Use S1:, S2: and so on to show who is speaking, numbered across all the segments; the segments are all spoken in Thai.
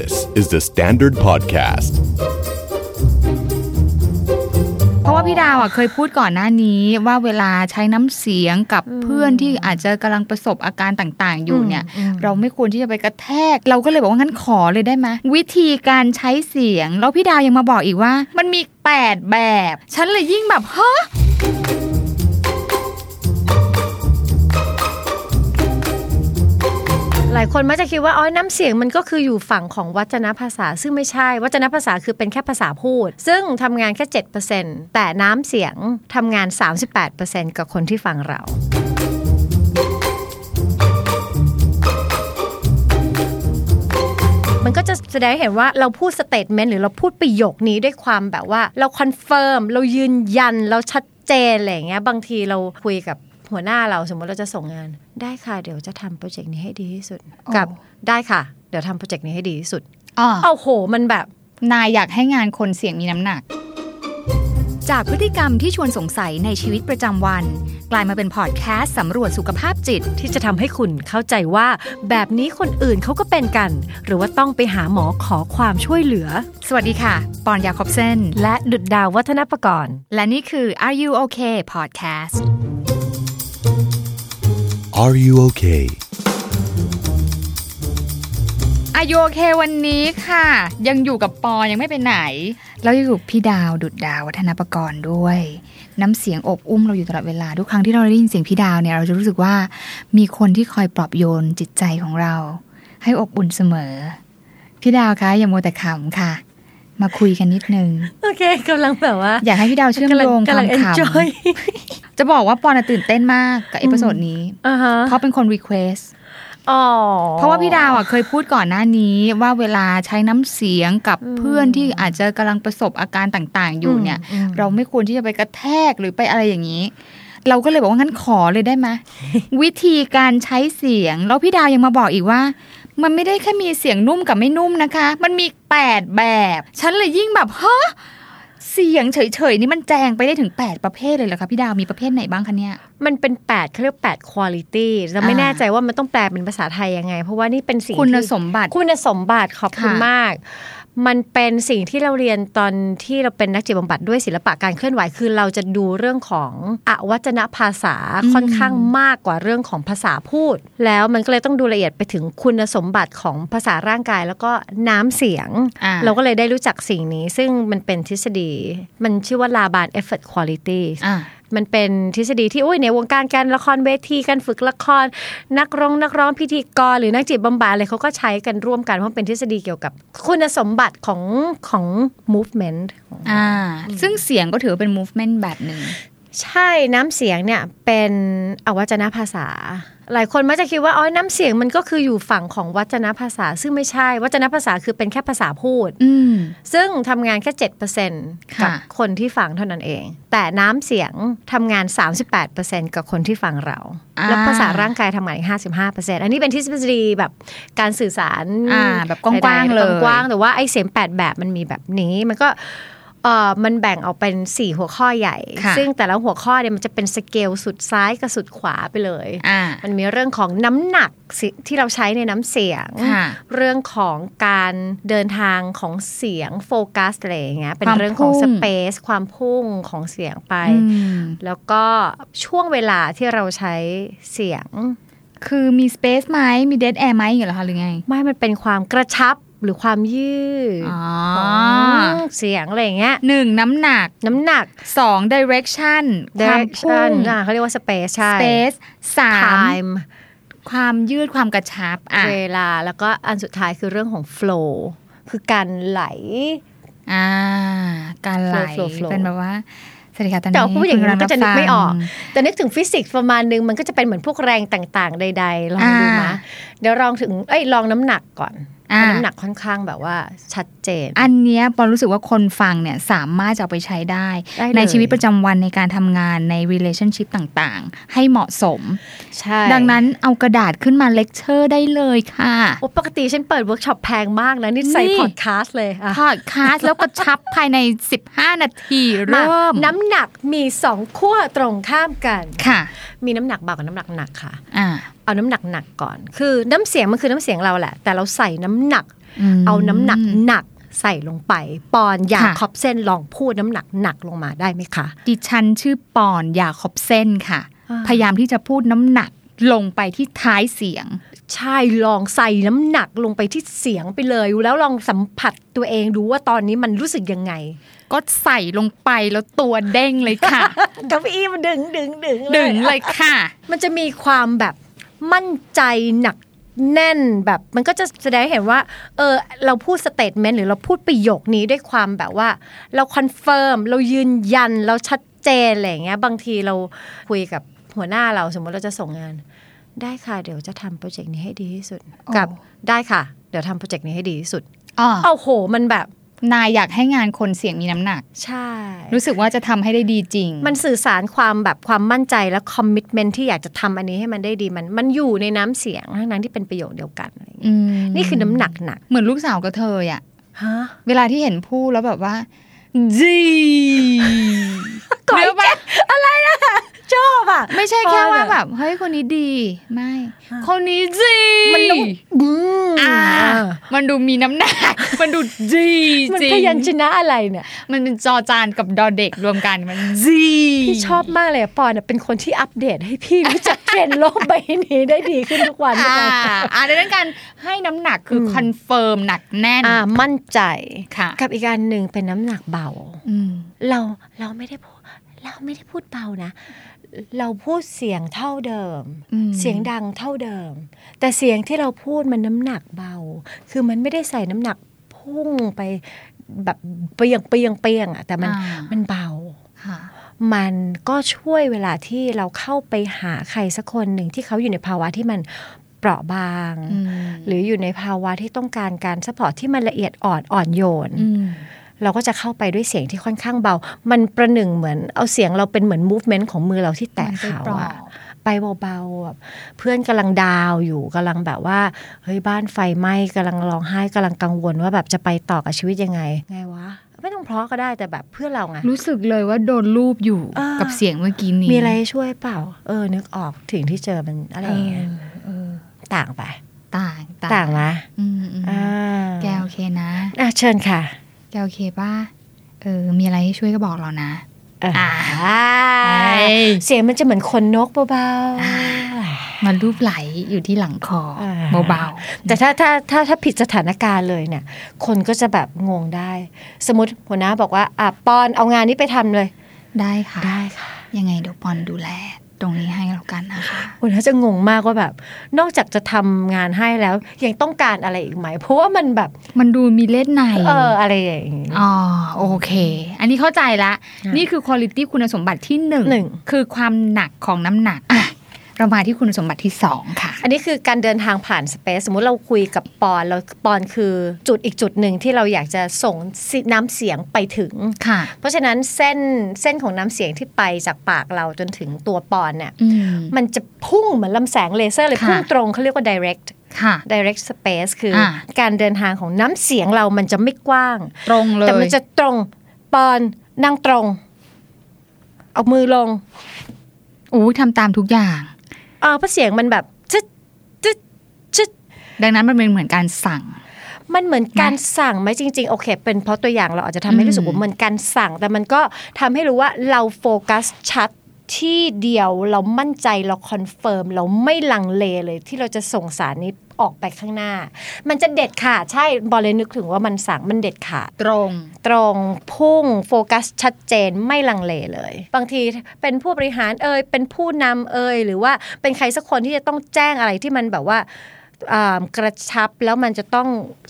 S1: This is the Standard Podcast.
S2: เพราะว่าพี่ดาวอะเคยพูดก่อนหน้านี้ว่าเวลาใช้น้ำเสียงกับเพื่อนที่อาจจะกำลังประสบอาการต่างๆ อยู่เนี่ย เราไม่ควรที่จะไปกระแทก เราก็เลยบอกว่างั้นขอเลยได้ไหมวิธีการใช้เสียง แล้วพี่ดาวยังมาบอกอีกว่า มันมีแปดแบบ ฉันเลยยิ่งแบบฮะ
S3: หลายคนมักจะคิดว่าอ๋อน้ำเสียงมันก็คืออยู่ฝั่งของวัจนภาษา ซึ่งไม่ใช่ วัจนภาษาคือเป็นแค่ภาษาพูด ซึ่งทำงานแค่ 7%แต่น้ำเสียงทำงาน 38%กับคนที่ฟังเรามันก็จะแสดงให้เห็นว่าเราพูด statement หรือเราพูดประโยคนี้ด้วยความแบบว่า เรา confirm เรายืนยันเราชัดเจนอะไรเงี้ยบางทีเราคุยกับ หัวหน้าเราสมมติเราจะส่งงาน ได้ค่ะเดี๋ยวจะทำโปรเจกต์นี้ให้ดีที่สุด กับได้ค่ะ เดี๋ยวทำโปรเจกต์นี้ให้ดีที่สุด
S2: อ๋อ
S3: เอาโหมันแบบ
S2: นายอยากให้งานคนเสียงมีน้ำหนัก จากพฤติกรรมที่ชวนสงสัยในชีวิตประจำวัน กลายมาเป็นพอดแคสต์สำรวจสุขภาพจิต
S3: ที่จะทำให้คุณเข้าใจว่า แบบนี้คนอื่นเขาก็เป็นกัน หรือว่าต้องไปหาหมอขอความช่วยเหลือ
S2: สวัสดีค่ะ ปอนยาคอบเซน
S3: และดุดดาววัฒนประกรณ์
S2: และนี่คือ Are You Okay Podcast
S1: Are you okay?
S2: Are You Okay วันนี้ค่ะ ยังอยู่กับปอยังไม่ไปไหน แล้วยังอยู่พี่ดาวดุดดาววัฒนประกรณ์ด้วย น้ำเสียงอบอุ้มเราอยู่ตลอดเวลาทุกครั้งที่เราได้ยินเสียงพี่ดาวเนี่ยเราจะรู้สึกว่ามีคนที่คอยปลอบโยนจิตใจของเรา ให้อบอุ่นเสมอ พี่ดาวคะอย่ามัวแต่ขำค่ะ มาคุยกันนิดนึง
S3: โอเคกำลังแบบว่า
S2: อยากให้พี่ดาวเชื่อม
S3: กำลั
S2: โยงค
S3: กำลั
S2: วาม
S3: ง
S2: ข
S3: enjoy ำ
S2: จะบอกว่าปอนอะตื่นเต้นมากกับ episode นี้
S3: อ่าฮะ
S2: เพราะเป็นคน request
S3: อ๋อ
S2: เพราะว่าพี่ดาวอะเคยพูดก่อนหน้านี้ว่าเวลาใช้น้ำเสียงกับเพื่อนที่อาจจะกำลังประสบอาการต่างๆ อยู่เนี่ย เราไม่ควรที่จะไปกระแทกหรือไปอะไรอย่างนี้ เราก็เลยบอกว่างั้นขอเลยได้ไหมวิธีการใช้เสียง แล้วพี่ดาวยังมาบอกอีกว่า มันไม่ได้แค่มีเสียงนุ่มกับไม่นุ่มนะคะ มันมีแปดแบบ ฉันเลยยิ่งแบบฮะเสียงเฉยๆนี่มันแจงไปได้ถึง 8 ประเภทเลยเหรอคะพี่ดาวมีประเภทไหนบ้างคะเนี่ย
S3: มันเป็น8เขาเรียก8 quality เราไม่
S2: อ่า
S3: แน่ใจว่ามันต้องแปลเป็นภาษาไทยยังไง เพราะว่านี่เป็นสิ่ง
S2: คุณ
S3: ที่
S2: สมบัติ
S3: คุณสมบัติขอบคุณ
S2: ค่ะ
S3: มาก มันเป็นสิ่งที่เราเรียนตอนที่เราเป็นนักจิตบำบัดด้วยศิลปะการเคลื่อนไหวคือเราจะดูเรื่องของอวัจนภาษาค่อนข้างมากกว่าเรื่องของภาษาพูด แล้วมันก็เลยต้องดูละเอียดไปถึงคุณสมบัติของภาษาร่างกาย แล้วก็น้ำเสียง
S2: อ่า
S3: เราก็เลยได้รู้จักสิ่งนี้ ซึ่งมันเป็นทฤษฎี มันชื่อว่าลาบาน effort quality
S2: อ่า
S3: มันเป็นทฤษฎีที่อุ้ยในวงการการละครเวทีการฝึกละคร นักร้องนักร้องพิธีกรหรือนักจิตบำบัดอะไรเขาก็ใช้กันร่วมกันเพราะเป็นทฤษฎีเกี่ยวกับคุณสมบัติของของ movement อ่า
S2: ซึ่งเสียงก็ถือเป็น movement แบบหนึ่ง
S3: ใช่น้ำเสียงเนี่ยเป็นอวัจนภาษา หลายคนมักจะคิดว่าอ๋อน้ำเสียงมันก็คืออยู่ฝั่งของวัจนภาษา ซึ่งไม่ใช่ วัจนภาษาคือเป็นแค่ภาษาพูด
S2: อืม
S3: ซึ่งทำงานแค่7%กับ
S2: ค่ะ
S3: คนที่ฟังเท่านั้นเอง แต่น้ำเสียงทำงาน38%กับคนที่ฟังเรา
S2: อ่า
S3: แล้วภาษาร่างกายทำงานอีก55%อันนี้เป็นทฤษฎีแบบการสื่อสาร
S2: อ่าแบบกว้างๆ
S3: ใดๆ
S2: เลย
S3: กว้างๆแต่ว่าไอ้เสียง8แบบมันมีแบบนี้มันก็ เออมันแบ่งออกเป็น 4 หัวข้อใหญ่
S2: ค่ะ
S3: ซึ่งแต่ละหัวข้อเนี่ยมันจะเป็นสเกลสุดซ้ายกับสุดขวาไปเลย
S2: อ่า
S3: มันมีเรื่องของน้ำหนักสิที่เราใช้ในน้ำเสียง
S2: ค่ะ
S3: เรื่องของการเดินทางของเสียงโฟกัสอะไรอย่างเงี้ย เป็น
S2: ความ
S3: เรื่องของ
S2: พุ่
S3: ส
S2: ง
S3: เปซความพุ่งของเสียงไป
S2: อืม
S3: แล้วก็ช่วงเวลาที่เราใช้เสียง
S2: คือมี space ไหมมี dead air ไหมอย่างเงี้ยเหรอคะหรือไง
S3: ไม่ มันเป็นความกระชับ หรือความยืด
S2: อ๋อ
S3: ของเสียงอะไรอย่างเงี้ย
S2: หนึ่งน้ำหนัก
S3: น้ำหนัก
S2: สอง direction ความพุ่
S3: direction
S2: ง
S3: อะเขาเรียกว่าสเปซใช่
S2: space สาม
S3: time
S2: ความยืดความกระชับอะ
S3: เวลาแล้วก็อันสุดท้ายคือเรื่องของ flow คือการไหล
S2: อ่าการไหล
S3: flow flow
S2: เป็นแบบว่าสวัสดีค่ะตอน
S3: แต่
S2: นี้
S3: ว่าพูดอย่างนี้มันก็จะนึกไม่ออก
S2: ฟัง
S3: แต่นึกถึงฟิสิกส์ประมาณนึงมันก็จะเป็นเหมือนพวกแรงต่างๆ ใดๆ ลองดู
S2: อ่า
S3: นะ เดี๋ยวลองถึงเอ้ยลองน้ำหนักก่อน
S2: อ่า
S3: น้ำหนักค่อนข้างแบบว่าชัดเจน
S2: อันเนี้ยปอนรู้สึกว่าคนฟังเนี่ยสามารถจะเอาไปใช้ได้
S3: ได้เลย
S2: ในชีวิตประจำวันในการทำงานใน relationship ต่างๆ ให้เหมาะสม
S3: ใช่
S2: ดังนั้นเอากระดาษขึ้นมาเลคเชอร์ได้เลยค่ะ
S3: โอ้ปกติฉันเปิดเวิร์กช็อปแพงมากนะ นี่ใส่
S2: นี่
S3: พอดแคสต์เลยอะ
S2: พอดคาสต์แล้วก็จบภายใน 15 นาทีเริ่ม
S3: น้ำหนักมีสองขั้วตรงข้ามกัน
S2: ค่ะ
S3: มีน้ำหนักเบากับน้ำหนักหนักค่ะ
S2: อ่า
S3: เอาน้ำหนักหนักก่อน คือน้ำเสียงมันคือน้ำเสียงเราแหละ แต่เราใส่น้ำหนัก
S2: ม
S3: เอาน้ำหนักหนักใส่ลงไป ปอนอยาก
S2: ค่ะ
S3: คอบเส้นลองพูดน้ำหนักหนักลงมาได้ไหมคะ
S2: ดิฉันชื่อปอนยาคอบเส้นค่ะ
S3: อ่า
S2: พยายามที่จะพูดน้ำหนักลงไปที่ท้ายเสียง
S3: ใช่ลองใส่น้ำหนักลงไปที่เสียงไปเลย แล้วลองสัมผัสตัวเองดูว่าตอนนี้มันรู้สึกยังไง
S2: ก็ใส่ลงไปแล้วตัวเด้งเลยค่ะ
S3: เก้าอี้มันดึงดึงดึง
S2: ดึงเลยค่ะ
S3: มันจะมีความแบบ มั่นใจหนักแน่นแบบมันก็จะแสดงให้เห็นว่าเออเราพูด statement หรือเราพูดประโยคนี้ด้วยความแบบว่า เรา confirm เรายืนยันเราชัดเจนอะไรอย่างเงี้ยบางทีเราคุยกับหัวหน้าเราสมมติเราจะส่งงาน ได้ค่ะเดี๋ยวจะทำ project นี้ให้ดีที่สุด
S2: โอ้
S3: กับได้ค่ะ เดี๋ยวทำ project นี้ให้ดีที่สุด
S2: อ๋อ
S3: เอาโหมันแบบ
S2: นายอยากให้งานคนเสียงมีน้ำหนัก
S3: ใช่
S2: รู้สึกว่าจะทำให้ได้ดีจริง
S3: มันสื่อสารความแบบความมั่นใจและคอมมิ t เมนที่อยากจะทำอันนี้ให้มันได้ดีมัน มันอยู่ในน้ำเสียงทั้งนั้นที่เป็นประโยคเดียวกันอะไรอย่างเงี้ย
S2: อืม
S3: นี่คือน้ำหนักหนัก
S2: เหมือนลูกสาวกับเธออะ
S3: ฮะ
S2: เวลาที่เห็นพูดแล้วแบบว่าจี
S3: ก่อย
S2: เนื้อปะ
S3: อะไรอะ ชอบอะ
S2: ไม่ใช่แค่ว่า
S3: พอ
S2: แบบเฮ้ยคนนี้ดีไม่ คนนี้จี
S3: มันดูอืม
S2: อ่า
S3: อ่า
S2: มันดูมีน้ำหนักมันดูจึ้ง
S3: มัน
S2: จึ้ง
S3: พยัญชนะอะไรเนี่ย
S2: มันเป็นจอจานกับดอเด็กรวมกันมันจึ้ง
S3: พี่ชอบมากเลยอะปอนอะเป็นคนที่อัปเดตให้พี่รู้จักเทรนด์โลกใบนี้ได้ดีขึ้นทุกวันทุก
S2: อ่า
S3: วัน
S2: อ่าในเรื่องการให้น้ำหนักคืออ
S3: ม
S2: con firm หนักแน่น
S3: อ่ามั่นใจ
S2: ค่ะ
S3: กับอีกอันหนึ่งเป็นน้ำหนักเบา
S2: อืม
S3: เราเราไม่ได้พูด เราไม่ได้พูดเบานะ เราพูดเสียงเท่าเดิม
S2: อืม
S3: เสียงดังเท่าเดิม แต่เสียงที่เราพูดมันน้ำหนักเบา คือมันไม่ได้ใส่น้ำหนักพุ่งไปแบบเปียงเปียงเปียงอะแต่มัน
S2: อ่า
S3: มันเบา
S2: ค่ะ
S3: มันก็ช่วยเวลาที่เราเข้าไปหาใครสักคนหนึ่งที่เขาอยู่ในภาวะที่มันเปราะบาง
S2: อืม
S3: หรืออยู่ในภาวะที่ต้องการการสปอร์ตที่มันละเอียดอ่อนอ่อนโยน
S2: อืม
S3: เราก็จะเข้าไปด้วยเสียงที่ค่อนข้างเบา มันประหนึ่งเหมือนเอาเสียงเราเป็นเหมือน movement ของมือเราที่แตะ
S2: มันไป
S3: เขา
S2: ปลอบ
S3: อะไปเบาๆแบบเพื่อนกำลังดาวอยู่กำลังแบบว่าเฮ้ยบ้านไฟไหม้กำลังร้องไห้กำลังกังวลว่าแบบจะไปต่อกับชีวิตยังไง ไงวะ ไม่ต้องเพราะก็ได้แต่แบบเพื่อนเราไง
S2: รู้สึกเลยว่าโดนรูปอยู่
S3: อ่ากั
S2: กับเสียงเมื่อกี้นี้
S3: มีอะไรให้ช่วยเปล่า เออ นึกออกถึงที่เจอมันอะไรอย่างเงี้ย
S2: เออ
S3: ต่างไป
S2: ต่าง
S3: ต่างไหม
S2: อืมอืม
S3: อ่า
S2: แกโอเคนะ
S3: อะเชิญค่ะ
S2: แกโอเคป่ะเออ มีอะไรให้ช่วยก็บอกเรานะ
S3: อ่า
S2: เอ้ย
S3: เสียงมันจะเหมือนคนนกเบา
S2: อ่า
S3: ๆ
S2: มันรูปไหลอยู่ที่หลังคอ
S3: อ่า
S2: เบา
S3: แต่ถ้าถ้าถ้าถ้าผิดสถานการณ์เลยเนี่ย คนก็จะแบบงงได้ สมมติหัวหน้าบอกว่าอะปอนเอางานนี้ไปทำเลย
S2: ๆได้ค่ะ
S3: ได้ค่ะ
S2: ยังไงเดี๋ยวปอนดูแล ตรงนี้ให้แล้วกันนะคะ
S3: หัวหน้าจะงงมากว่าแบบ นอกจากจะทำงานให้แล้ว ยังต้องการอะไรอีกไหม เพราะว่ามันแบบ
S2: มันดูมีเล่นใน
S3: เอออะไรอย่างงี้
S2: อ๋อโอเค อันนี้เข้าใจละ
S3: อะ
S2: นี่คือคุณ i t y คุณสมบัติที่หนึ่ง
S3: หนึ่ง
S2: คือความหนักของน้ำหนักอะ เรามาที่คุณสมบัติที่สองค่ะ
S3: อันนี้คือการเดินทางผ่านสเปซสมมุติเราคุยกับปอนเราปอนคือจุดอีกจุดหนึ่งที่เราอยากจะส่งสิน้ำเสียงไปถึง
S2: ค่ะ
S3: เพราะฉะนั้นเส้นเส้นของน้ำเสียงที่ไปจากปากเราจนถึงตัวปอนเนี่ย
S2: อืม
S3: มันจะพุ่งเหมือนลำแสงเลเซอร์เลย
S2: ค่ะ
S3: พุ่งตรงเขาเรียกว่า direct
S2: ค่ะ
S3: direct space คืออาการเดินทางของน้ำเสียงเรามันจะไม่กว้าง
S2: ตรงเลย
S3: แต่มันจะตรงปอนนั่งตรง เอามือลง
S2: อู้ทำตามทุกอย่าง
S3: เออเพราะเสียงมันแบบชึดชึดชึด
S2: ดังนั้นมันเป็นเหมือนการสั่ง
S3: มันเหมือนการสั่งไหมจริง ๆ โอเค เป็นเพราะตัวอย่างเราอาจจะทำให้รู้สึกว่าเหมือนการสั่ง แต่มันก็ทำให้รู้ว่าเราโฟกัสชัดที่เดียวเรามั่นใจเรา confirm เราไม่ลังเลเลยที่เราจะส่งสารนี้ออกไปข้างหน้า มันจะเด็ดขาดใช่บอลเลยนึกถึงว่ามันสั่งมันเด็ดขาด
S2: ตรง
S3: ตรงพุ่งโฟกัสชัดเจนไม่ลังเลเลย บางทีเป็นผู้บริหารเอ่ยเป็นผู้นำเอ่ยหรือว่าเป็นใครสักคนที่จะต้องแจ้งอะไรที่มันแบบว่าอ่ากระชับแล้วมันจะต้อง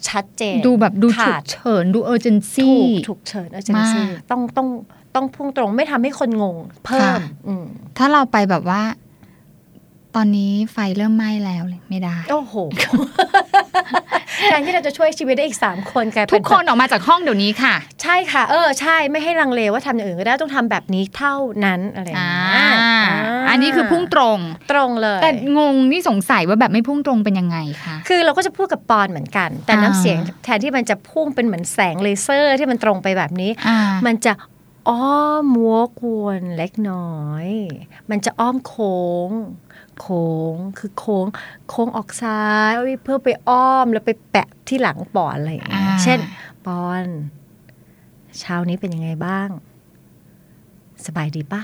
S3: ชัดเจน
S2: ดูแบบดูฉุ
S3: ขาด
S2: กเฉินดูเออร์เจน
S3: ถู
S2: ซี่
S3: กถูกเชิญอาจารย์
S2: มาก
S3: ซีต้องต้องต้องพุ่งตรงไม่ทำให้คนงงเพิ่ม
S2: ค่ะ
S3: อืม
S2: ถ้าเราไปแบบว่า ตอนนี้ไฟเริ่มไหม้แล้วเลยไม่ได้
S3: โอ้โหการที่เราจะช่วยชีวิตได้อีกสามคนกลาย
S2: ทุ
S3: เป็
S2: ก
S3: น
S2: คนออกมาจากห้องเดี๋ยวนี้ค่ะ
S3: ใช่ค่ะ เออ ใช่ไม่ให้ลังเลว่าทำอย่างอื่นก็ได้ต้องทำแบบนี้เท่านั้นอะไรอย่าง
S2: อ่า
S3: เงี้ย
S2: อันนี้คือพุ่งตรง
S3: ตรงเลย
S2: แต่งงนี่สงสัยว่าแบบไม่พุ่งตรงเป็นยังไงคะ
S3: คือเราก็จะพูดกับปอนเหมือนกัน แต่
S2: อ่า
S3: น้ำเสียงแทนที่มันจะพุ่งเป็นเหมือนแสงเลเซอร์ที่มันตรงไปแบบนี้
S2: อ่า
S3: มันจะอ้อมวกวนเล็กน้อย มันจะอ้อมโค้ง โค้งคือโค้ง โค้งออกซ้ายเอาเพื่อไปอ้อมแล้วไปแปะที่หลังปอนอะไรอย่างเงี้ย
S2: อ่า
S3: เช่น ปอน เช้านี้เป็นยังไงบ้าง สบายดีปะ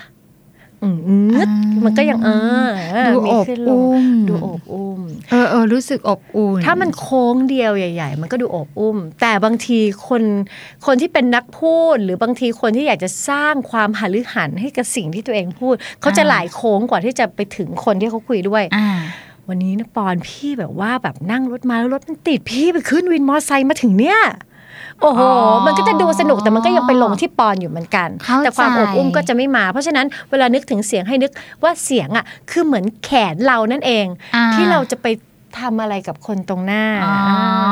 S3: อืมอืม
S2: อ่ามั
S3: มันก็ยังเออ
S2: ดู
S3: มี
S2: อบ
S3: ขึ้นลง
S2: อุ้ม
S3: ดูอบอุ้ม
S2: เออเออรู้สึกอบอุ่น
S3: ถ้ามันโค้งเดียวใหญ่ ๆ มันก็ดูอบอุ้ม แต่บางทีคนคนที่เป็นนักพูด หรือบางทีคนที่อยากจะสร้างความหฤหันให้กับสิ่งที่ตัวเองพูด เขาจะหลายโค้งกว่าที่จะไปถึงคนที่เขาคุยด้วย
S2: อ่า
S3: วันนี้นะปอนพี่แบบว่าแบบนั่งรถมาแล้วรถมันติดพี่ไปขึ้นวินมอเตอร์ไซค์มาถึงเนี่ย โอ้โห
S2: อ๋อ
S3: มันก็จะดูสนุกแต่มันก็ยังไปลงที่ปอนอยู่เหมือนกัน
S2: เข้าใจ
S3: แต่ความอบอุ้มก็จะไม่มา เพราะฉะนั้นเวลานึกถึงเสียงให้นึกว่าเสียงอะคือเหมือนแขนเรานั่นเอง
S2: อ่า
S3: ที่เราจะไปทำอะไรกับคนตรงหน้า
S2: อ๋อ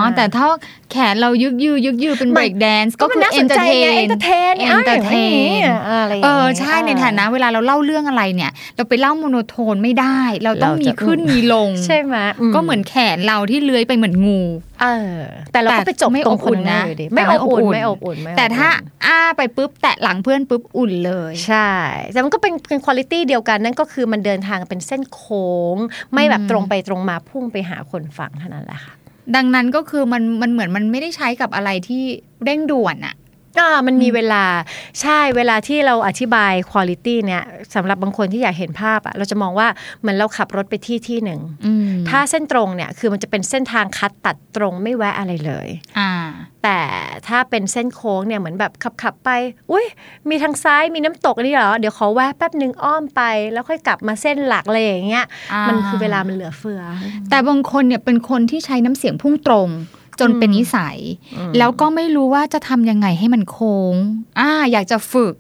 S2: อาแต่ถ้าแขนเรายึกยือยึกยือเป็น
S3: มัน
S2: break dance ก็
S3: ก็มัน
S2: คือ
S3: น่าสนใจไง entertain entertain อะไรอย่าง
S2: เอ
S3: เงี้ย
S2: อใช่ในฐานะเวลาเราเล่าเรื่องอะไรเนี่ย เราไปเล่า monotone ไม่ได้ เราต้อง
S3: เรา
S2: มี
S3: จะ
S2: ขึ้นมีลง
S3: ใช่ไหม
S2: ก็เหมือนแขนเราที่เลื้อยไปเหมือนงู
S3: เออ แต่เราก็ไปจบ
S2: ไม่
S3: อบ
S2: อุ่นต
S3: ร
S2: ง
S3: ค
S2: น
S3: หน้า
S2: นะ
S3: อยู่ดี
S2: แต่
S3: ไม่
S2: ไม่
S3: อบอุ่น
S2: อบอุ่น
S3: ไม่อบอุ่นไม่อบอุ่น
S2: แต่ถ้าอ้าไปปุ๊บแตะหลังเพื่อนปุ๊บอุ่นเลย
S3: ใช่ แต่มันก็เป็นเป็นคุณภาพเดียวกันนั่นก็คือมันเดินทางเป็นเส้นโค้ง ไม่แบบตรงไปตรงมาพุ่งไปหาคนฟังเท่านั้นแหละค่ะ
S2: ดังนั้นก็คือมันมันเหมือนมันไม่ได้ใช้กับอะไรที่เร่งด่วนอะ
S3: อ่ามันมีเวลาใช่เวลาที่เราอธิบายคุณภาพเนี่ยสำหรับบางคนที่อยากเห็นภาพอะเราจะมองว่าเหมือนเราขับรถไปที่ที่หนึ่ง
S2: อืม
S3: ถ้าเส้นตรงเนี่ยคือมันจะเป็นเส้นทางคัดตัดตรงไม่แวะอะไรเลย
S2: อ่า
S3: แต่ถ้าเป็นเส้นโค้งเนี่ยเหมือนแบบขับขับไป อุ้ยมีทางซ้ายมีน้ำตกอันนี่เหรอเดี๋ยวขอแวะแป๊บหนึ่งอ้อมไป แล้วค่อยกลับมาเส้นหลักอะไรอย่างเงี้ยมันคือเวลามันเหลือเฟือ
S2: แต่บางคนเนี่ยเป็นคนที่ใช้น้ำเสียงพุ่งตรง จนเป็นนิสัย แล้วก็ไม่รู้ว่าจะทำยังไงให้มันโค้งอ่าอยากจะฝึก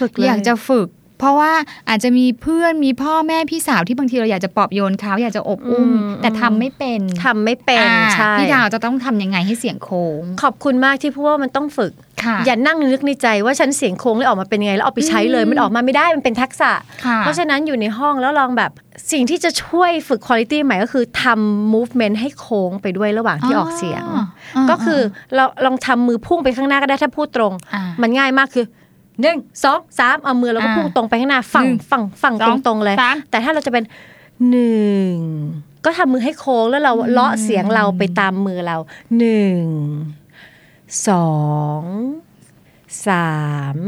S3: ฝึกเลย
S2: อยากจะฝึก เพราะว่าอาจจะมีเพื่อนมีพ่อแม่พี่สาวที่บางทีเราอยากจะปลอบโยนเขาอยากจะอบอุ้ม แต่ทำไม่เป็น
S3: ทำไม่เป็น
S2: อ่า
S3: ใช่
S2: พี่ดาวจะต้องทำยังไงให้เสียงโค้ง
S3: ขอบคุณมากที่พูดว่ามันต้องฝึก
S2: ค่ะ
S3: อย่านั่งนึกในใจว่าฉันเสียงโค้งแล้วออกมาเป็นยังไง แล้วเอาไปใช้เลย
S2: อืม
S3: มันออกมาไม่ได้มันเป็นทักษะ
S2: ค่ะ
S3: เพราะฉะนั้นอยู่ในห้องแล้วลองแบบสิ่งที่จะช่วยฝึกคุณภาพใหม่ก็คือทำ movement ให้โค้งไปด้วยระหว่างที่ออกเสียง ก็คือเราลองทำมือพุ่งไปข้างหน้าก็ได้ถ้าพูดตรง
S2: อ่า
S3: มันง่ายมากคือหนึ่งสองสามเอามือเราก็
S2: อ่า
S3: พุ่งตรงไปข้างหน้าฝั่ง
S2: หนึ่ง
S3: ฝั่งฝั่ง
S2: ส
S3: ต
S2: อง
S3: รงๆเลย
S2: สาม
S3: แต่ถ้าเราจะเป็นหนึ่งก็ทำมือให้โค้งแล้วเราเลาะเสียงเราไปตามมือเราหนึ่ง สองสาม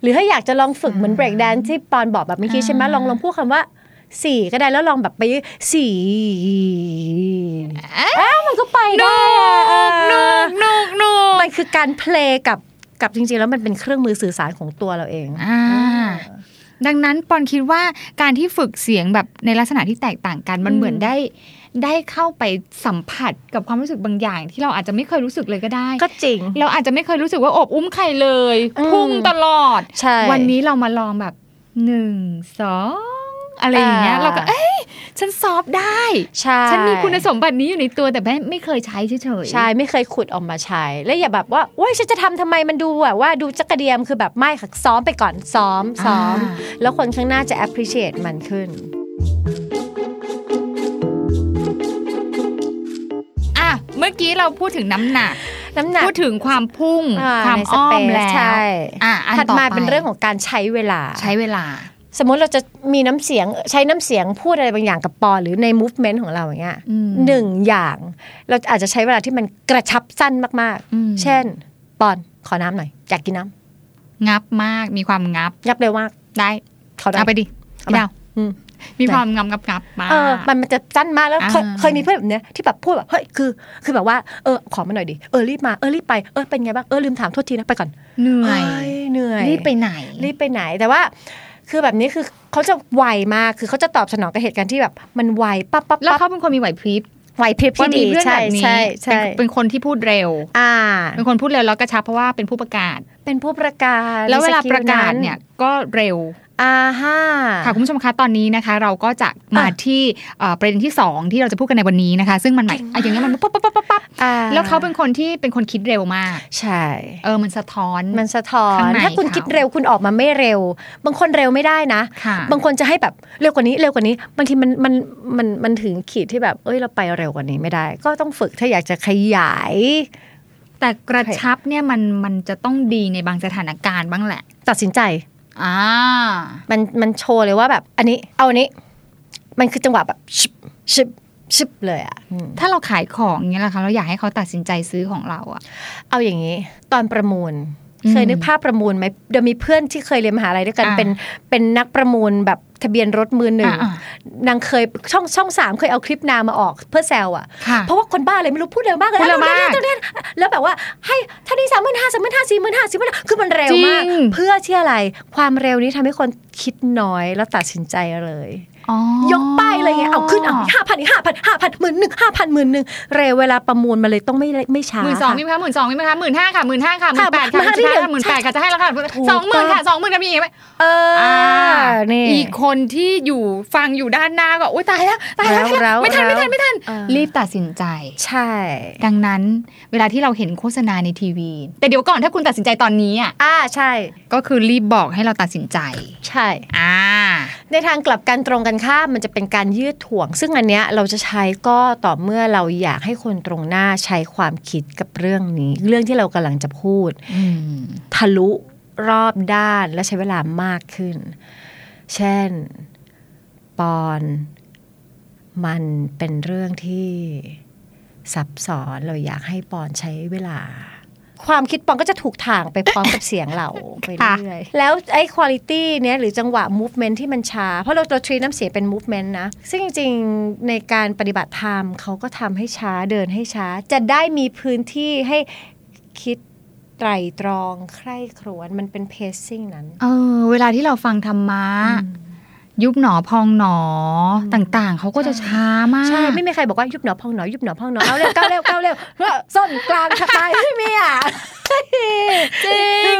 S3: หรือถ้าอยากจะลองฝึกเหมือนเบรกแดนที่ปอนบอกแบบเมื่อกี้ใช่ไหมลองลองพูดคำว่าสี่ก็ได้แล้วลองแบบไปสี่อ้าวมันก็ไปได้อะ
S2: นุกนุกนุก
S3: มันคือการเพลงกับกับจริงๆ แล้วมันเป็นเครื่องมือสื่อสารของตัวเราเอง
S2: อ่าดังนั้นปอนคิดว่าการที่ฝึกเสียงแบบในลักษณะที่แตกต่างกันมัน
S3: อืม
S2: เหมือนได้ ได้เข้าไปสัมผัสกับความรู้สึกบางอย่าง ที่เราอาจจะไม่เคยรู้สึกเลยก็ได้
S3: ก็จริง
S2: เราอาจจะไม่เคยรู้สึกว่าอบอุ้มใครเลย
S3: อืม
S2: พุ่งตลอด
S3: ใช่
S2: วันนี้เรามาลองแบบหนึ่งสองอะไรอย่างเงี้ย
S3: อ่า
S2: เราก็เอ้ยฉันซอฟต์ได้
S3: ใช่
S2: ฉันมีคุณสมบัตินี้อยู่ในตัวแต่ไม่ไม่เคยใช้เฉยๆ
S3: ใช่ไม่เคยขุดออกมาใช้ แล้วอย่าแบบว่าโอ้ยฉันจะทำทำไมมันดูแบบว่าดูจักระเดียมคือแบบไม่ค่ะซ้อมไปก่อนซ้อมซ้อม
S2: อ่า
S3: แล้วคนข้างหน้าจะ appreciate มันขึ้น
S2: กี้เราพูดถึงน้ำหนัก
S3: น้ำหนัก
S2: พูดถึงความพุ่ง
S3: อ่
S2: ความ
S3: ในส
S2: อ้อ
S3: เป
S2: ม
S3: ซ
S2: แล้ว
S3: ใช่
S2: อะอัน
S3: ถัด
S2: ต่อ
S3: มา
S2: ไป
S3: เป็นเรื่องของการใช้เวลา
S2: ใช้เวลา
S3: สมมติเราจะมีน้ำเสียงใช้น้ำเสียงพูดอะไรบางอย่างกับปอหรือใน movement ของเราอย่างเงี้ย
S2: อืม
S3: หนึ่งอย่าง เราอาจจะใช้เวลาที่มันกระชับสั้นมาก
S2: อืม
S3: ๆเช่น ปอนขอน้ำหน่อยอยากกินน้ำ
S2: งับมากมีความงับ
S3: ยับเร็วมาก
S2: ได้
S3: เขาได้
S2: เอาไปดิ
S3: เอา
S2: พี่
S3: ไป
S2: ดาว
S3: อื ม
S2: มีความงับงับงับมาก
S3: เออมันมันจะสั้นมากแล้วเคย
S2: อ่า
S3: เคยมีเพื่อนแบบเนี้ยที่แบบพูดแบบเฮ้ยคือคือแบบว่าเออขอมาหน่อยดิเออรีบมาเออรีบไปเออเป็นไงบ้างเออลืมถามโทษทีนะไปก่อน
S2: เหนื่อย
S3: เฮ้ยเหนื่อย
S2: รีบไปไหน
S3: รีบไปไหนแต่ว่าคือแบบนี้คือเขาจะไวมากคือเขาจะตอบสนองกับเหตุการณ์ที่แบบมันไวปั๊บปั๊บ
S2: แล้ว
S3: ปั๊บ
S2: เขาเป็นคนมีไหวพริบ
S3: ไหวพริบ
S2: ว่า
S3: ที่
S2: มี
S3: ดี
S2: เพื่อน
S3: ใช่
S2: แบบนี้
S3: ใช่ใช่
S2: เป็นเป็นคนที่พูดเร็ว
S3: อ่า
S2: เป็นคนพูดเร็วแล้วกระชับเพราะว่าเป็นผู้ประกาศ
S3: เป็นผู้ประกาศ
S2: แล้วเวลา
S3: มีส
S2: ประกาศเนี่ยก็เร็ว
S3: อ่าฮ่า
S2: ค่ะคุณผู้ชมคะตอนนี้นะคะ เราก็จะมา
S3: อะ
S2: ที่เอ่อประเด็นที่ 2 ที่เราจะพูดกันในวันนี้นะคะ ซึ่งมันหมายอะอย่างเงี้ยมันปั๊บปั๊บปั๊บปั๊บปั๊บ
S3: อ่า
S2: แล้วเขาเป็นคนที่เป็นคนคิดเร็วมาก
S3: ใช่
S2: เออมันสะท้อน
S3: มันสะท้อ
S2: ข้านงใน
S3: ถ้าคุณ
S2: เขา
S3: คิดเร็วคุณออกมาไม่เร็ว บางคนเร็วไม่ได้นะ
S2: ค่ะ
S3: บางคนจะให้แบบเร็วกว่านี้เร็วกว่านี้ บางทีมันมันมันมันถึงขีดที่แบบ เอ้ยเราไปเร็วกว่านี้ไม่ได้ ก็ต้องฝึกถ้าอยากจะขยาย
S2: แต่กระชับเนี่ยมันมันจะต้องดีในบางสถานการณ์บ้างแหละ
S3: ตัดสินใจ
S2: อ่า
S3: มันมันโชว์เลยว่าแบบอันนี้เอาอันนี้ มันคือจังหวะแบบชิบชิบชิบเลยอะอืม
S2: ถ้าเราขายของอย่างเงี้ยแหละคะเราอยากให้เขาตัดสินใจซื้อของเราอะ
S3: เอาอย่างนี้ ตอนประมูล
S2: อืม
S3: เคยนึกภาพประมูลไหมเดี๋ยวมีเพื่อนที่เคยเรียนมหาลัยด้วยกัน
S2: อ่า
S3: เป็นเป็นนักประมูลแบบทะเบียนรถมือหนึ่ง
S2: อ่า
S3: นางเคยช่องช่องสามเคยเอาคลิปนางมาออกเพื่อแซวอะ
S2: ค่ะ
S3: เพราะว่าคนบ้าอะไรไม่รู้พูดเร็วมากเลย
S2: พูดเร็วมาก
S3: อะเร็วๆแล้วแบบว่าให้ท่านี้สามหมื่นห้าสามหมื่นห้าสี่หมื่นห้าสี่หมื่นคือมันเร็วมาก
S2: จริง
S3: เพื่อที่อะไร ความเร็วนี้ทำให้คนคิดน้อยแล้วตัดสินใจเลย
S2: อ๋อ ย
S3: กป้ายเลยไงเอาขึ้นเอาห้าพันอีกห้าพันห้าพันหมื่นหนึ่งห้าพันหมื่นหนึ่งเร็วเวลาประมูลมาเลยต้องไม่ไม่ช้า
S2: หมื่นสอง
S3: ค่ะ
S2: มีไหมคะหมื่นสองมีไหมคะหมื่นห้าค่ะหมื่นห้าค่ะหมื่นแปด
S3: ค่ะ
S2: ค่ะ
S3: มาที่
S2: หมื่น
S3: เดียว
S2: หมื่นแปดค่ะจะให้ราคา
S3: ถูก
S2: สองหมื่น
S3: ต้อง
S2: ค่ะสองหมื่นจะมีอย่างงี้ไหม
S3: เออ
S2: อ่า
S3: นี่
S2: อีกคนที่อยู่ฟังอยู่ด้านหน้าก็อุ้ยตายแล้วตายแล้ว
S3: แล้ว
S2: ไม่ทัน
S3: แล้ว
S2: ไม่ทันไม่ทัน
S3: เออ
S2: รีบตัดสินใจ
S3: ใช่
S2: ดังนั้นเวลาที่เราเห็นโฆษณาในทีวี แต่เดี๋ยวก่อนถ้าคุณตัดสินใจตอนนี้อะ
S3: อ่าใช่
S2: ก็คือรีบบอกให้เราตัดสินใจ
S3: ใช่
S2: อ่า
S3: ในทางกลับกันตรงกันข้ามมันจะเป็นการยืดถ่วง ซึ่งอันเนี้ยเราจะใช้ก็ต่อเมื่อเราอยากให้คนตรงหน้าใช้ความคิดกับเรื่องนี้ เรื่องที่เรากำลังจะพูด
S2: อืม
S3: ทะลุรอบด้านและใช้เวลามากขึ้น เช่น ปอนมันเป็นเรื่องที่ซับซ้อนเราอยากให้ปอนใช้เวลา ความคิดปอนก็จะถูกทางไปพร้อมกับเสียงเราไปเรื่อยๆแล้วไอ้คุณ i t y เนี้ยหรือจังหวะ movement ที่มันช้า เพราะเราเราทรีน้ำเสียงเป็น movement นะ ซึ่งจริงๆ ในการปฏิบัติธรรมเขาก็ทำให้ช้าเดินให้ช้า จะได้มีพื้นที่ให้คิดไตรตรอง ใคร่ครวญมันเป็น pacing นั้น
S2: เออ เวลาที่เราฟังธรรมะ ยุบหนอพองหนอต่างๆ เขาก็จะช้ามาก
S3: ใช่ ไม่มีใครบอกว่ายุบหนอพองหนอยุบหนอพองหนอเอาเร็วก้าวเร็วก้าวเร็วส้นกลางปลายไม่มีอะ
S2: จริง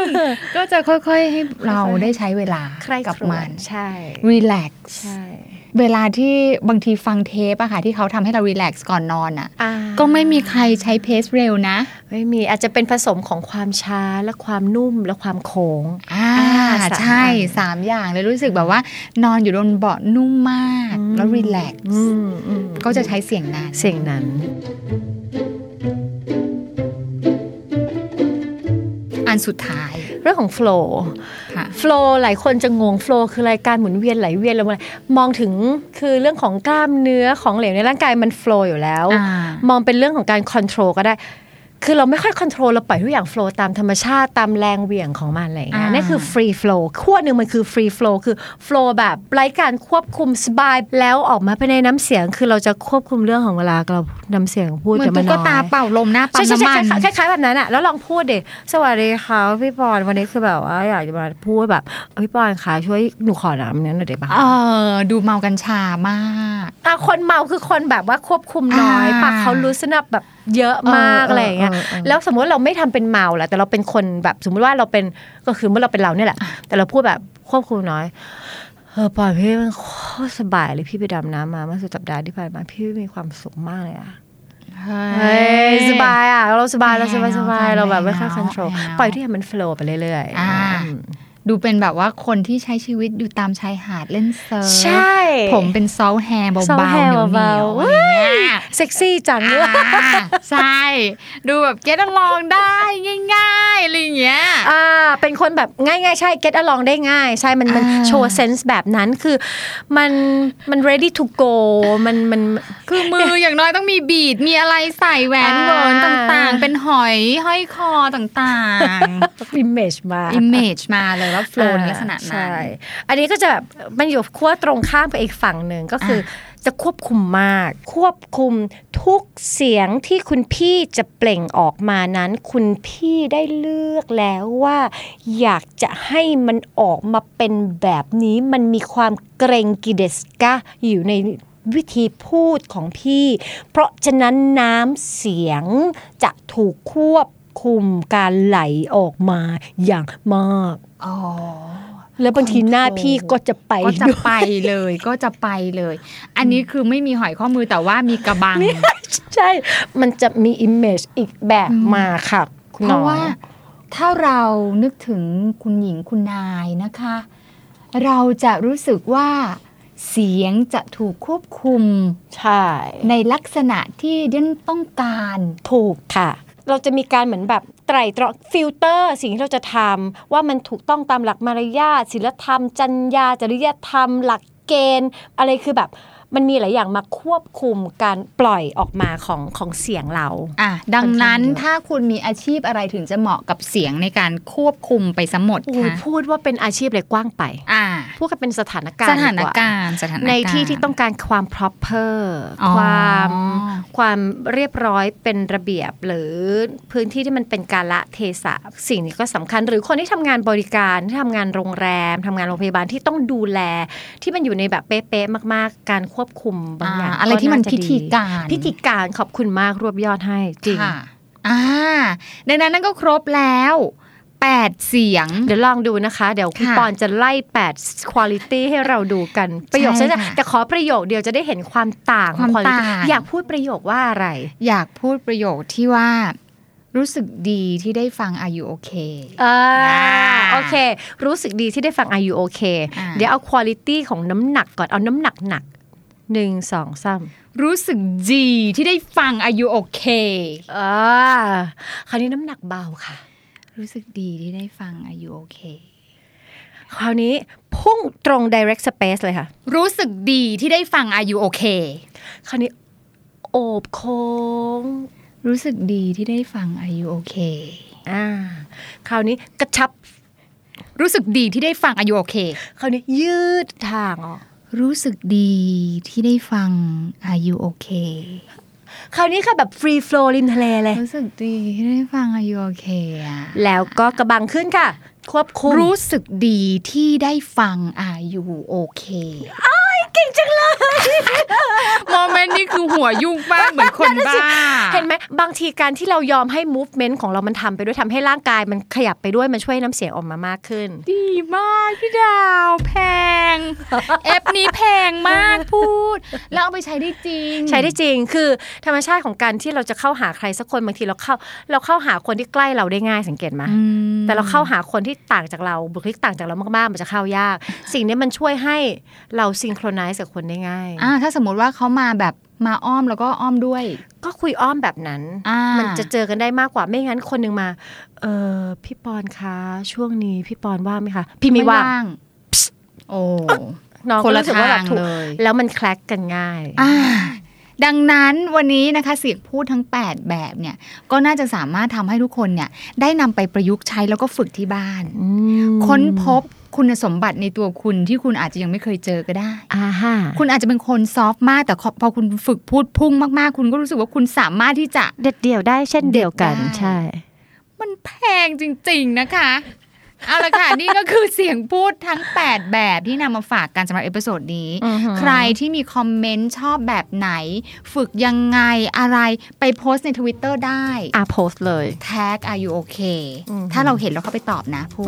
S2: ก็จะค่อยๆให้เราได้ใช้เวลา
S3: ใคร่
S2: กับ
S3: ครว
S2: มั
S3: ญ
S2: น
S3: ใช่
S2: รีแลกซ์
S3: ใช่
S2: เวลาที่บางทีฟังเทปอะค่ะที่เขาทำให้เรารีแลกซ์ก่อนนอนอะ
S3: อ่า
S2: ก็ไม่มีใครใช้เพสเร็วนะ
S3: ไม่มีอาจจะเป็นผสมของความช้าและความนุ่มและความโค้ง
S2: อ่า
S3: สาม
S2: ใช่
S3: อัน
S2: สามอย่างเลยรู้สึกแบบว่านอนอยู่บนเบาะนุ่มมาก แล้วรีแลกซ์
S3: อืมอืม
S2: ก็จะใช้เสียงนั้น
S3: เสียงนั้น
S2: อันสุดท้าย
S3: เรื่องของ flow
S2: ค่ะ
S3: flow หลายคนจะงง flow คือรายการหมุนเวียนไหลเวียนแล้วอะไรมองถึงคือเรื่องของกล้ามเนื้อของเหลวในร่างกายมัน flow อยู่แล้ว
S2: อ่าม
S3: องเป็นเรื่องของการ control ก็ได้ คือเราไม่ค่อย control เราปล่อยทุกอย่าง flow ตามธรรมชาติตามแรงเหวี่ยงของมันอะไรอย่างเงี้ย
S2: อ่านั่
S3: นั่นคือ free flow ขั้วหนึ่งมันคือ free flow คือ flow แบบไร้การควบคุมสบายแล้วออกมาภายในน้ำเสียง คือเราจะควบคุมเรื่องของเวลาเราน้ำเสียงพูด
S2: เหมือน
S3: จะมา
S2: ตุ๊ก
S3: น้อย
S2: ตาเป่าลมหน้าปั๊ม
S3: ใช่ใช่
S2: น้ำมัน
S3: ใช่คล้ายๆแบบนั้นอะแล้วลองพูดดิสวัสดีค่ะพี่ปอนวันนี้คือแบบว่าอยากจะมาพูดแบบเอ้ยพี่ปอนคะช่วยหนูขอน้ำนั้นหน่อยได้ปะ
S2: เออดูเมากัญชามาก
S3: อะคนเมาคือคนแบบว่าควบคุมน้อย
S2: อ่า
S3: ปากเขารู้สนับแบบ เยอะมาก
S2: เออ
S3: อะไรอย่างเงี้ย
S2: เออเออ
S3: แล้วสมมติเราไม่ทำเป็นเมาแหละแต่เราเป็นคนแบบสมมติว่าเราเป็นก็คือเมื่อเราเป็นเราเนี่ยแหละ แต่เราพูดแบบควบคุมน้อยเออปล่อยพี่มันโคตรสบายเลยพี่ไปดำน้ำมาเมื่อสุดสัปดาห์ที่ผ่านมาพี่มีความสุขมากเลยอะเฮ้ยสบายอะ เราสบายเราสบายสบาย
S2: ไม่เอา
S3: เราแบบไม่ค่อย
S2: ไม่เอา
S3: control
S2: ไม่เอา
S3: ปล่อยที่มัน flow ไปเรื่อย
S2: อ่า
S3: อืม
S2: ดูเป็นแบบว่าคนที่ใช้ชีวิตอยู่ตามชายหาดเล่น surf
S3: ใช่
S2: ผมเป็น salt hair เบาๆ
S3: salt hair
S2: เหนียวๆ
S3: เบา
S2: อะ
S3: ๆ
S2: ไรอย่างเงี้ย
S3: เซ็กซี่จังเลย
S2: อ่าใช่ ดูแบบ get along ได้ง่ายๆอะไรอย่างเงี้ย
S3: อ่าเป็นคนแบบง่ายๆ ใช่ get along ได้ง่าย ใช่มันมัน
S2: อ่า
S3: โชว์ sense แบบนั้นคือมันมัน ready to go มันมัน
S2: คือมืออย่างน้อยต้องมี bead มีอะไรใส่แหวน
S3: อ่า
S2: เวิร์นต่างๆ เป็นหอยห้อยคอต่าง
S3: image มา
S2: ๆ image มาเลยว่า flow ในลักษณะนั้น
S3: ใช่อันนี้ก็จะแบบมันอยู่ขั้วตรงข้ามกับอีกฝั่งหนึ่งก็คืออ จะควบคุมมาก ควบคุมทุกเสียงที่คุณพี่จะเปล่งออกมานั้น คุณพี่ได้เลือกแล้วว่า อยากจะให้มันออกมาเป็นแบบนี้ มันมีความเกรงกิเดสกะอยู่ในวิธีพูดของพี่ เพราะฉะนั้นน้ำเสียงจะถูกควบคุมการไหลออกมาอย่างมาก
S2: อ๋อ
S3: แล้วบางทีหน้าพี่ก็จะไป
S2: ก็จะ
S3: ด้วย
S2: ไปเลยก็จะไปเลย อันนี้คือไม่มีหอยข้อมือแต่ว่ามีกระบัง
S3: ใช่ มันจะมี image อีกแบบมาค่ะคุณ
S2: เพราะ
S3: น้อง
S2: ว่าถ้าเรานึกถึงคุณหญิงคุณนายนะคะ เราจะรู้สึกว่าเสียงจะถูกควบคุม
S3: ใช่
S2: ในลักษณะที่ท่านต้องการ
S3: ถูกค่ะ เราจะมีการเหมือนแบบ ไตร่ตรองฟิลเตอร์สิ่งที่เราจะทำว่ามันถูกต้องตามหลักมารยาทศีลธรรม จรรยาจริยธรรม หลักเกณฑ์ อะไรคือแบบ มันมีหลายอย่างมาควบคุมการปล่อยออกมาของของเสียงเรา
S2: อะดังนั้น
S3: ค่อนข้างเยอะ
S2: ถ้าคุณมีอาชีพอะไรถึงจะเหมาะกับเสียงในการควบคุมไปสมด
S3: โอ้ย
S2: คะ
S3: พูดว่าเป็นอาชีพเลยกว้างไป
S2: อ่า
S3: พูดกันเป็นสถานการณ์
S2: สถาน
S3: ดีว่
S2: การณ์สถานการณ์
S3: ในที่ที่ต้องการความ proper
S2: อ๋อ
S3: ความความเรียบร้อยเป็นระเบียบหรือพื้นที่ที่มันเป็นกาละเทศะสิ่งนี้ก็สำคัญ หรือคนที่ทำงานบริการที่ทำงานโรงแรมทำงานโรงพยาบาลที่ต้องดูแล ที่มันอยู่ในแบบเป๊ะๆมาก ๆ การควบคุมบางอย่าง
S2: อ่าอะไรที่มัน
S3: ก็าจะ
S2: พิธีการ
S3: พิธีการขอบคุณมากรวบยอดให้จริง
S2: ค่ะอ่าดังนั้นนั่นก็ครบแล้วแปดเสียง
S3: เดี๋ยวลองดูนะคะ เดี๋ยวคุณ
S2: ค่ะ
S3: ปอนจะไล่8 quality ให้เราดูกัน ประโยค
S2: ใช่
S3: ใช่
S2: ค่ะ
S3: แต่ขอประโยคเดียวจะได้เห็นความต่างของ
S2: ความ
S3: quality
S2: ต่าง
S3: อยากพูดประโยคว่าอะไร
S2: อยากพูดประโยคที่ว่ารู้สึกดีที่ได้ฟังอายุโอเค
S3: อ่า
S2: อ่า
S3: โอเค รู้สึกดีที่ได้ฟัง Are you okay
S2: อ่า
S3: เดี๋ยวเอา quality ของน้ำหนักก่อนเอาน้ำหนักหนัก หนึ่งสองสาม
S2: รู้สึกดีที่ได้ฟังอายุโอเค
S3: อ่าคราวนี้น้ำหนักเบาค่ะ
S2: รู้สึกดีที่ได้ฟังอายุโอเค
S3: คราวนี้พุ่งตรง direct space เลยค่ะ
S2: รู้สึกดีที่ได้ฟังอายุโอเค
S3: คราวนี้โอบโค้ง
S2: รู้สึกดีที่ได้ฟังอายุโอเค
S3: อ่าคราวนี้กระชับ
S2: รู้สึกดีที่ได้ฟังอายุโอเค
S3: คราวนี้ยืดทางออก
S2: รู้สึกดีที่ได้ฟังอายุโอเค
S3: คราวนี้ค่ะแบบ free flow ริมทะเลเลย
S2: รู้สึกดีที่ได้ฟังอายุโอเคอะ
S3: แล้วก็กระบังขึ้นค่ะ ควบคุม
S2: รู้สึกดีที่ได้ฟังอายุโอเค
S3: เก่งจังเลย
S2: โมเมนต์นี้คือหัวยุ่งบ้ากเหมือนคนบ้า
S3: เห็นไหมบางทีการที่เรายอมให้ movement ของเรามันทำไปด้วยทำให้ร่างกายมันขยับไปด้วยมันช่วยน้ำเสียงออกมามากขึ้น
S2: ดีมากพี่ดาว แพงเอฟนี้แพงมากพูด แล้วเอาไปใช้ได้จริง
S3: ใช้ได้จริงคือธรรมชาติของการที่เราจะเข้าหาใครสักคนบางทีเราเข้า เราเข้าหาคนที่ใกล้เราได้ง่ายสังเกตไหม
S2: อืม
S3: แต่เราเข้าหาคนที่ต่างจากเราบุคลิกต่างจากเรามากๆ มันจะเข้ายาก สิ่งนี้มันช่วยให้เราซิงโครไนซ์กับคนได้ง่าย
S2: อ่าถ้าสมมุติว่าเขามาแบบมาอ้อมแล้วก็อ้อมด้วย
S3: ก็คุยอ้อมแบบนั้น
S2: อ่า
S3: มันจะเจอกันได้มากกว่าไม่งั้นคนหนึ่งมา เออพี่ปอนคะช่วงนี้พี่ปอนว่างไหมคะ พี่ไม่ว่าง
S2: งโอ้
S3: น้อง
S2: คน
S3: ก็
S2: ละ
S3: รู้สึกว่าแบบ
S2: ทาง
S3: ถูก
S2: เลย
S3: แล้วมันแคลกกันง่าย
S2: อ่าดังนั้นวันนี้นะคะเสียงพูดทั้ง 8 แบบเนี่ยก็น่าจะสามารถทำให้ทุกคนเนี่ยได้นำไปประยุกต์ใช้แล้วก็ฝึกที่บ้าน ค้นพบ คุณสมบัติในตัวคุณที่คุณอาจจะยังไม่เคยเจอก็ได้
S3: อ่าฮะ
S2: คุณอาจจะเป็นคน soft มากแต่พอคุณฝึกพูดพุ่งมากๆ คุณก็รู้สึกว่าคุณสามารถที่จะ
S3: เด็ดเดี่ยวได้เช่นเดียวกัน
S2: เด็ดได้
S3: ใช่
S2: มันแพงจริง ๆ นะคะเอาละค่ะ นี่ก็คือเสียงพูดทั้ง 8 แบบที่นำมาฝากกันสำหรับ episode นี้
S3: อือหือ
S2: ใครที่มี comment ชอบแบบไหน ฝึกยังไงอะไรไปโพสต์ใน Twitter ได้
S3: อะโพสต์เลย
S2: แท็ก are you okay
S3: อือหือ
S2: ถ้าเราเห็นเราเข้าไปตอบนะพูด